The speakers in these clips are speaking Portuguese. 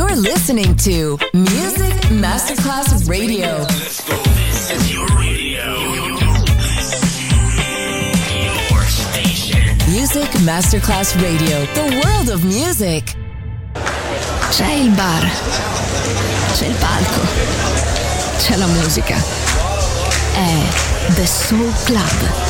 You're listening to Music Masterclass Radio. This is your radio. Your station. Music Masterclass Radio. The world of music. C'è il bar, c'è il palco, c'è la musica. È The Soul Club.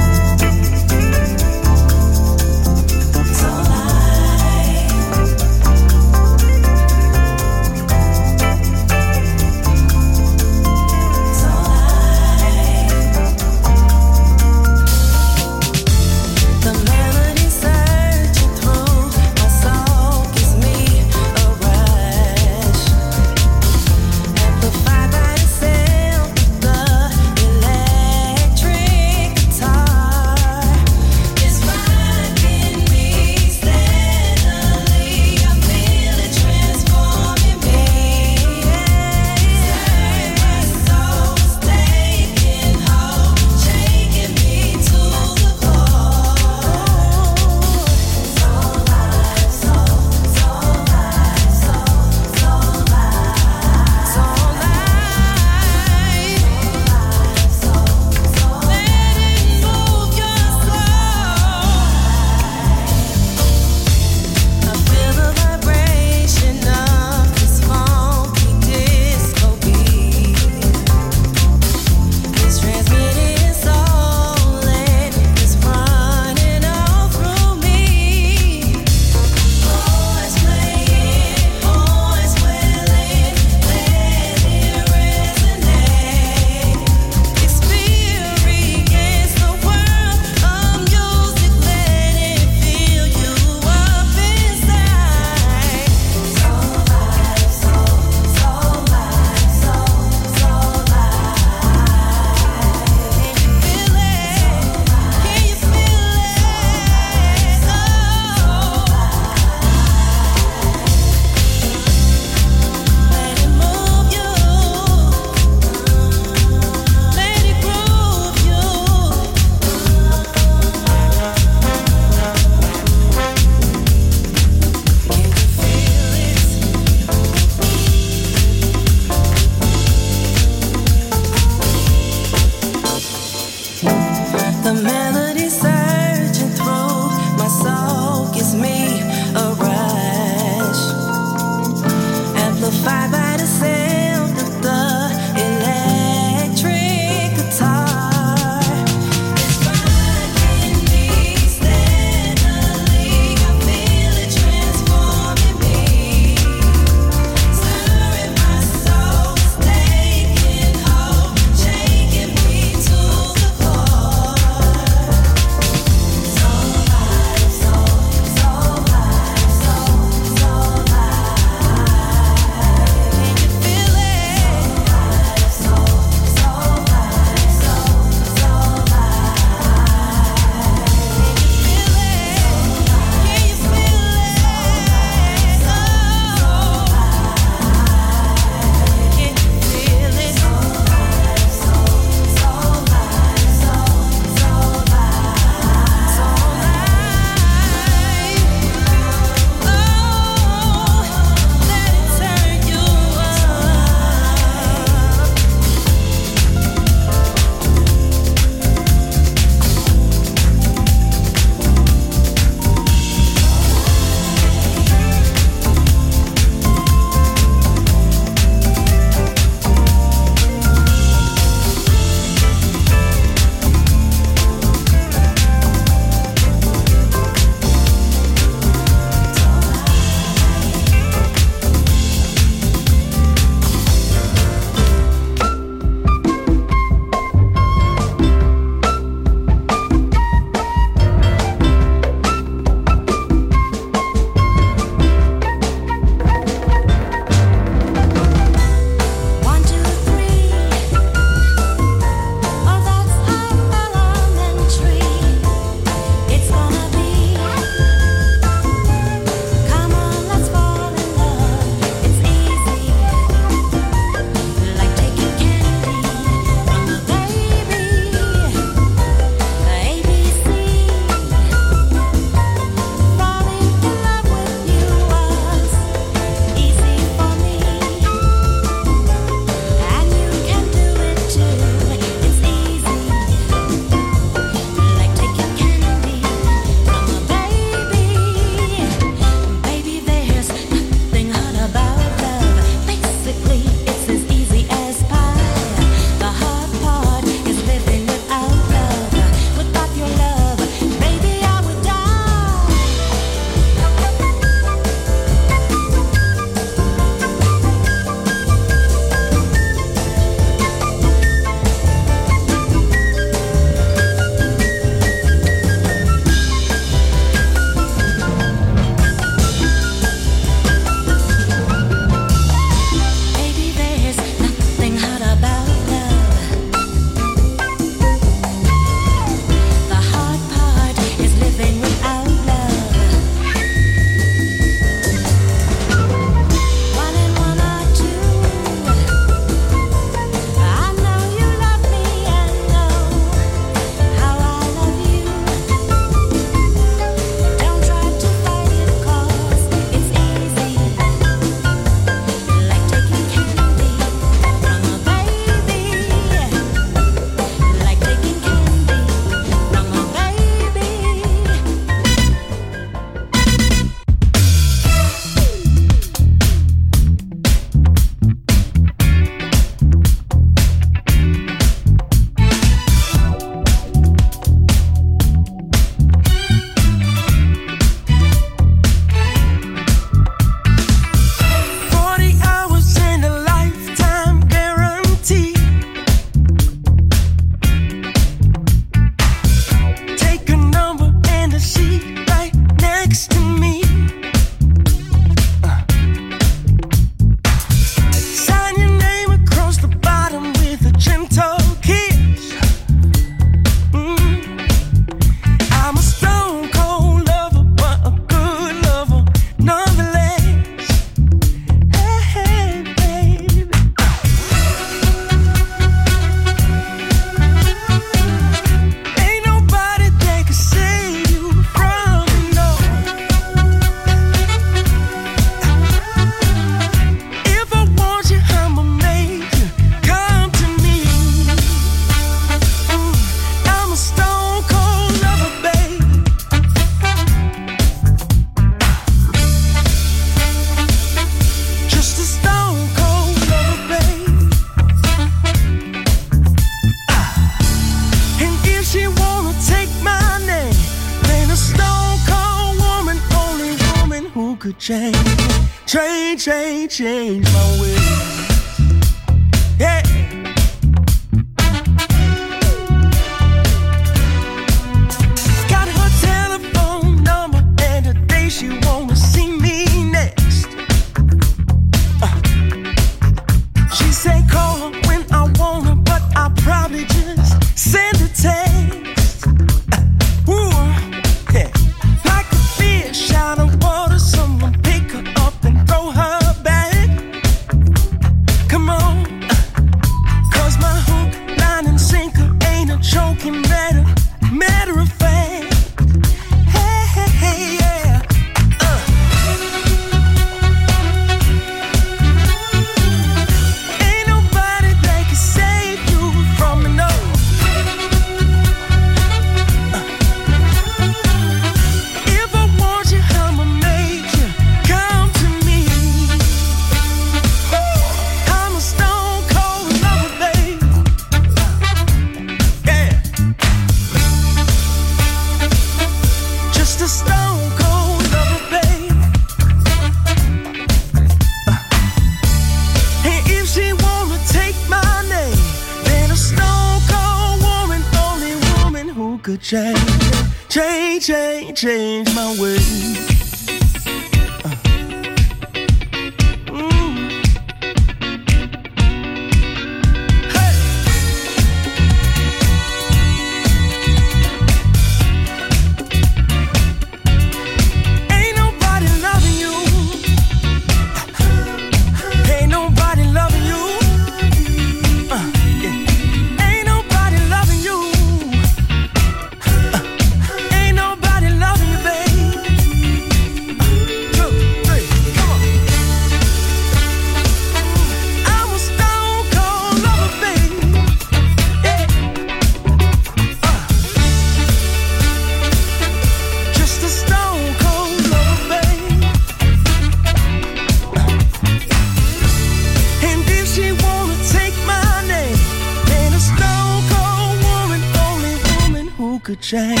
Change,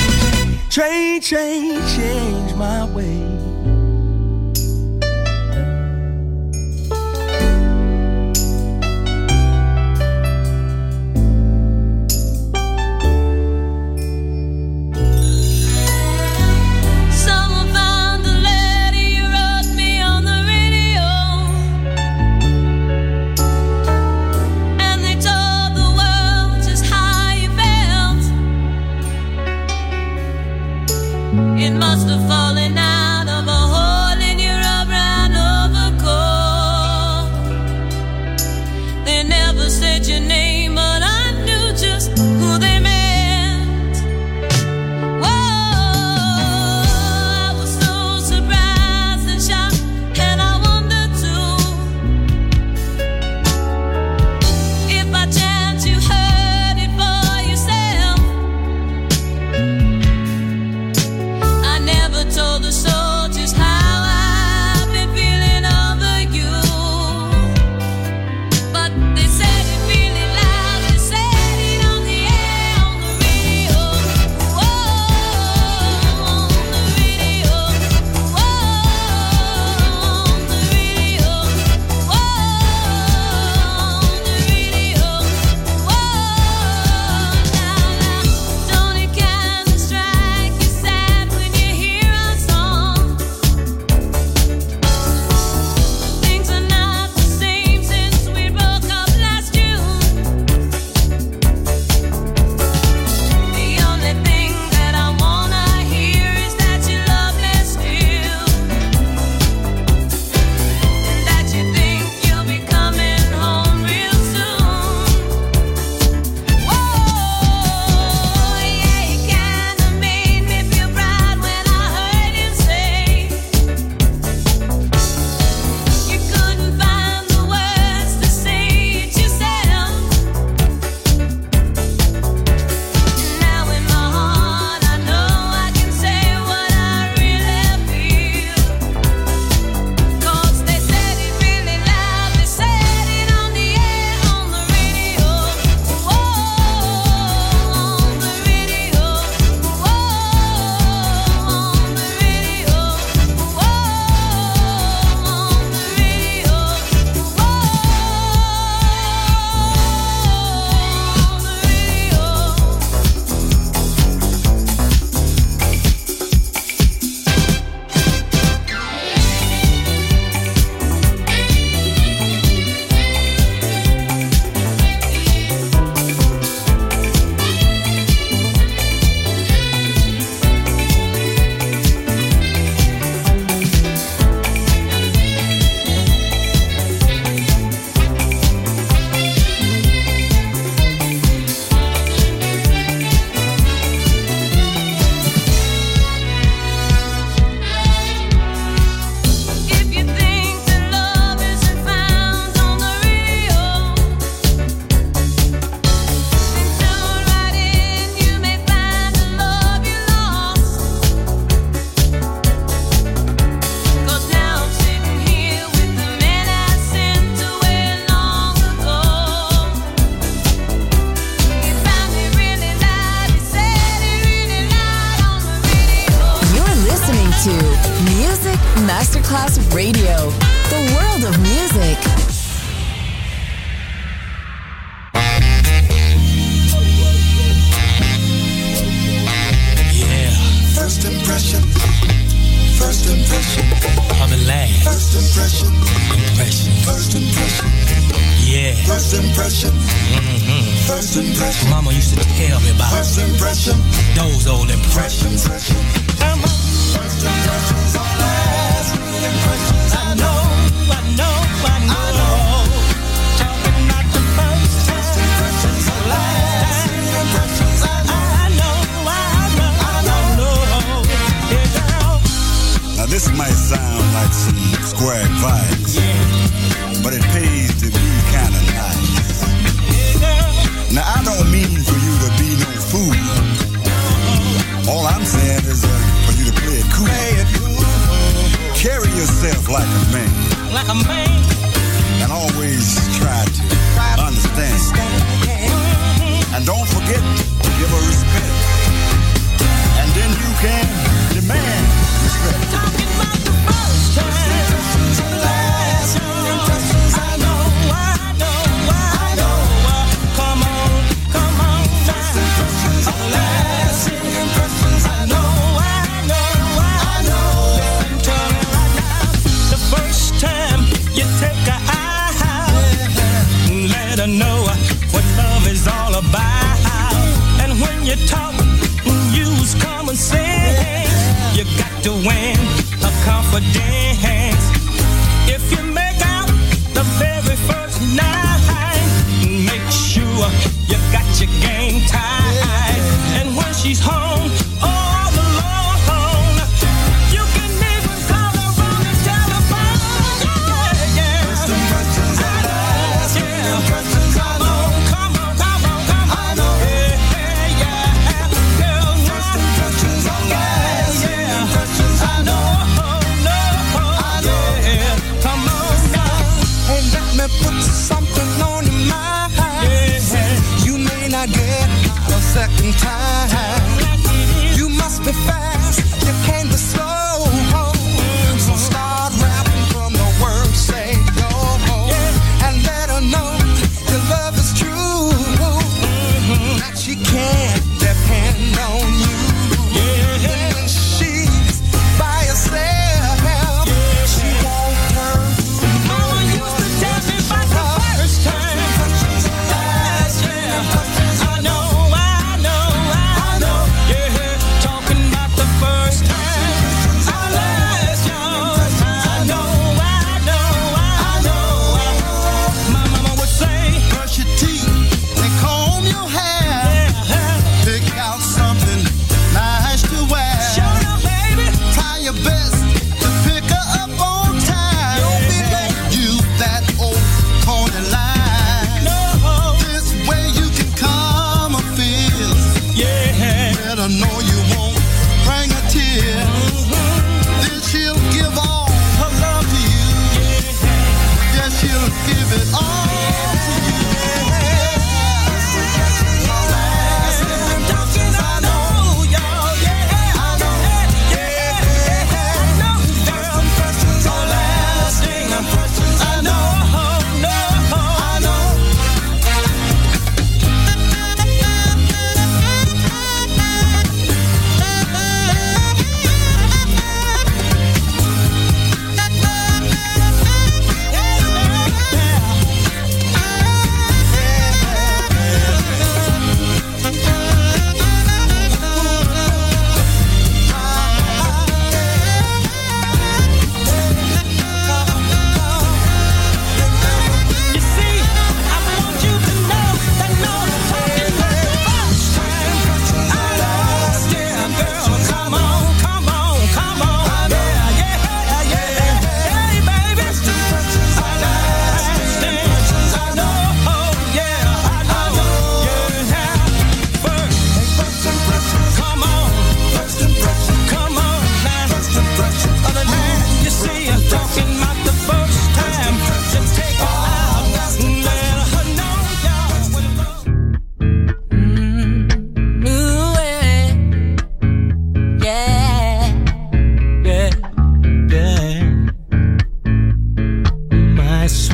change, change, change my way.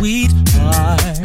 sweetheart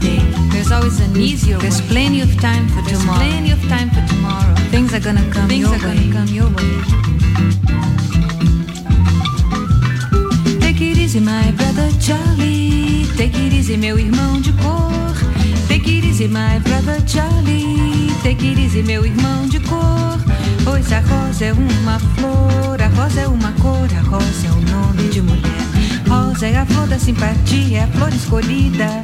day. There's always an easier. There's plenty of time for There's tomorrow. Plenty of time for tomorrow. Things are gonna come Things your are way. gonna come your way. Take it easy, my brother Charlie. Take it easy, meu irmão de cor. Take it easy, my brother Charlie. Take it easy, meu irmão de cor. Pois a rosa é uma flor, a rosa é uma cor, a rosa é o nome de mulher. Rosa é a flor da simpatia, é a flor escolhida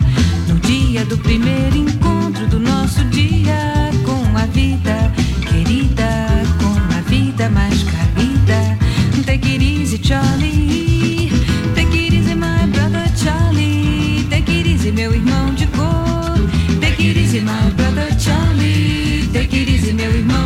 no dia do primeiro encontro do nosso dia com a vida querida, com a vida mais querida. Take it easy, Charlie. Take it easy, my brother Charlie. Take it easy, meu irmão de cor. Take it easy, my brother Charlie. Take it easy, meu irmão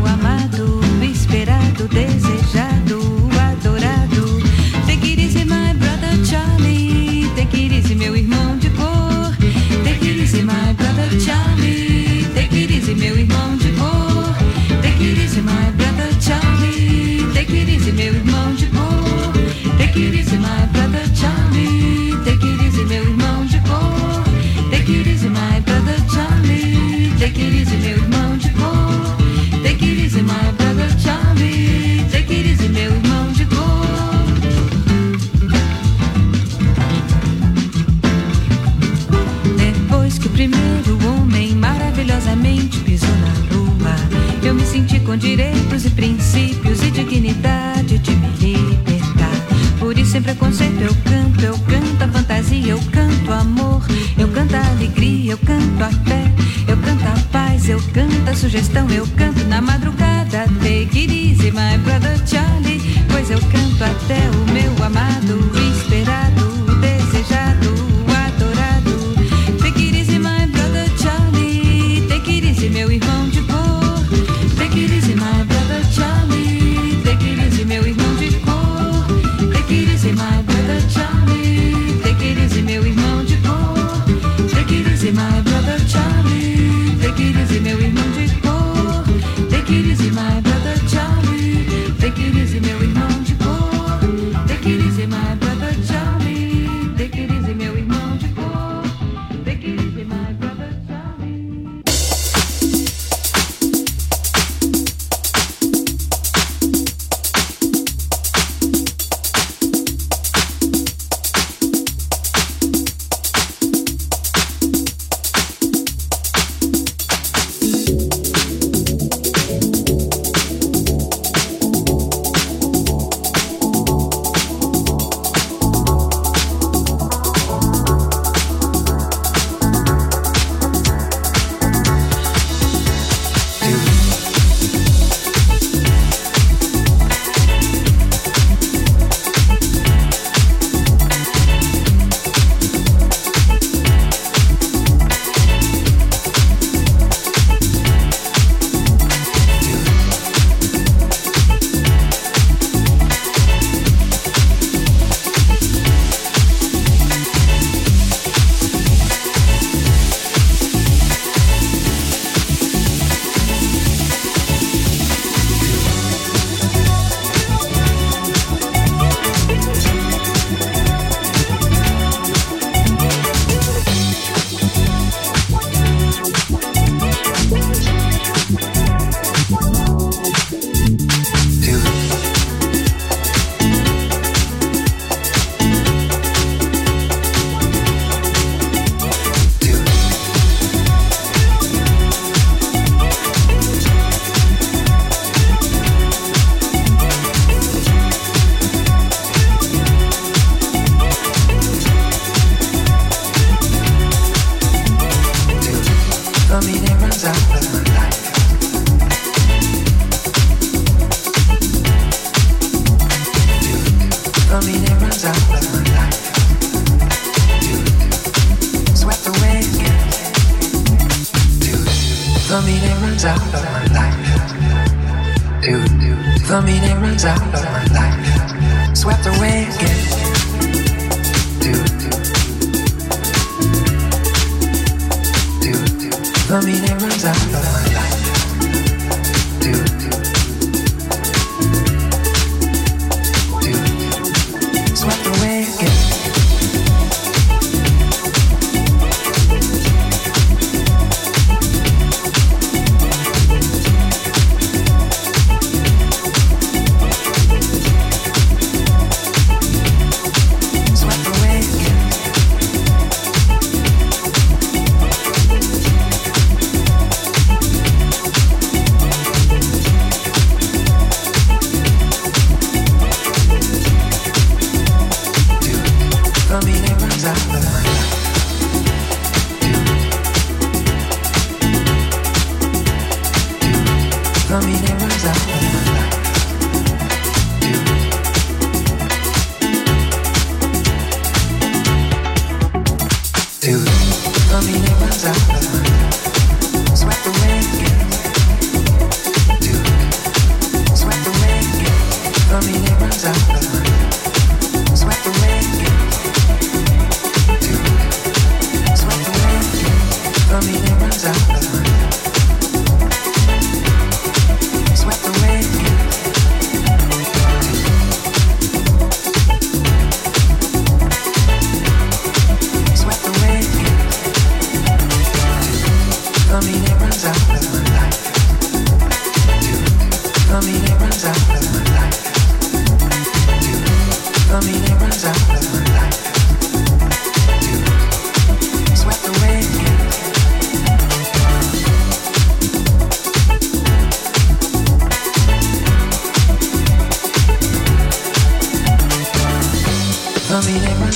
the meaning runs out.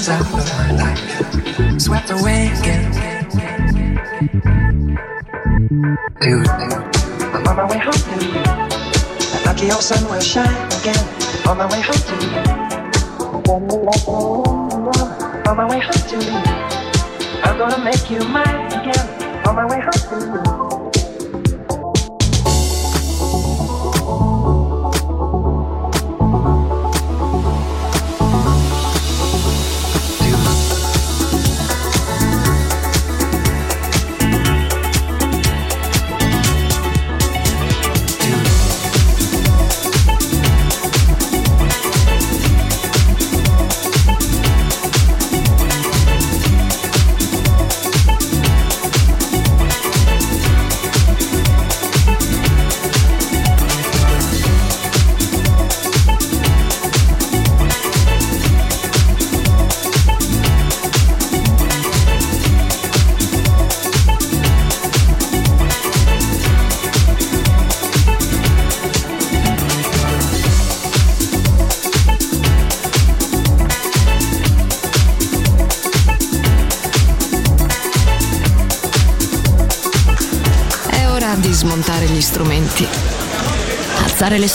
Out of my life. Swept away again. Dude, I'm on my way home. That lucky old sun will shine again. On my way home to you. On my way home to you. I'm gonna make you mine again. On my way home to you.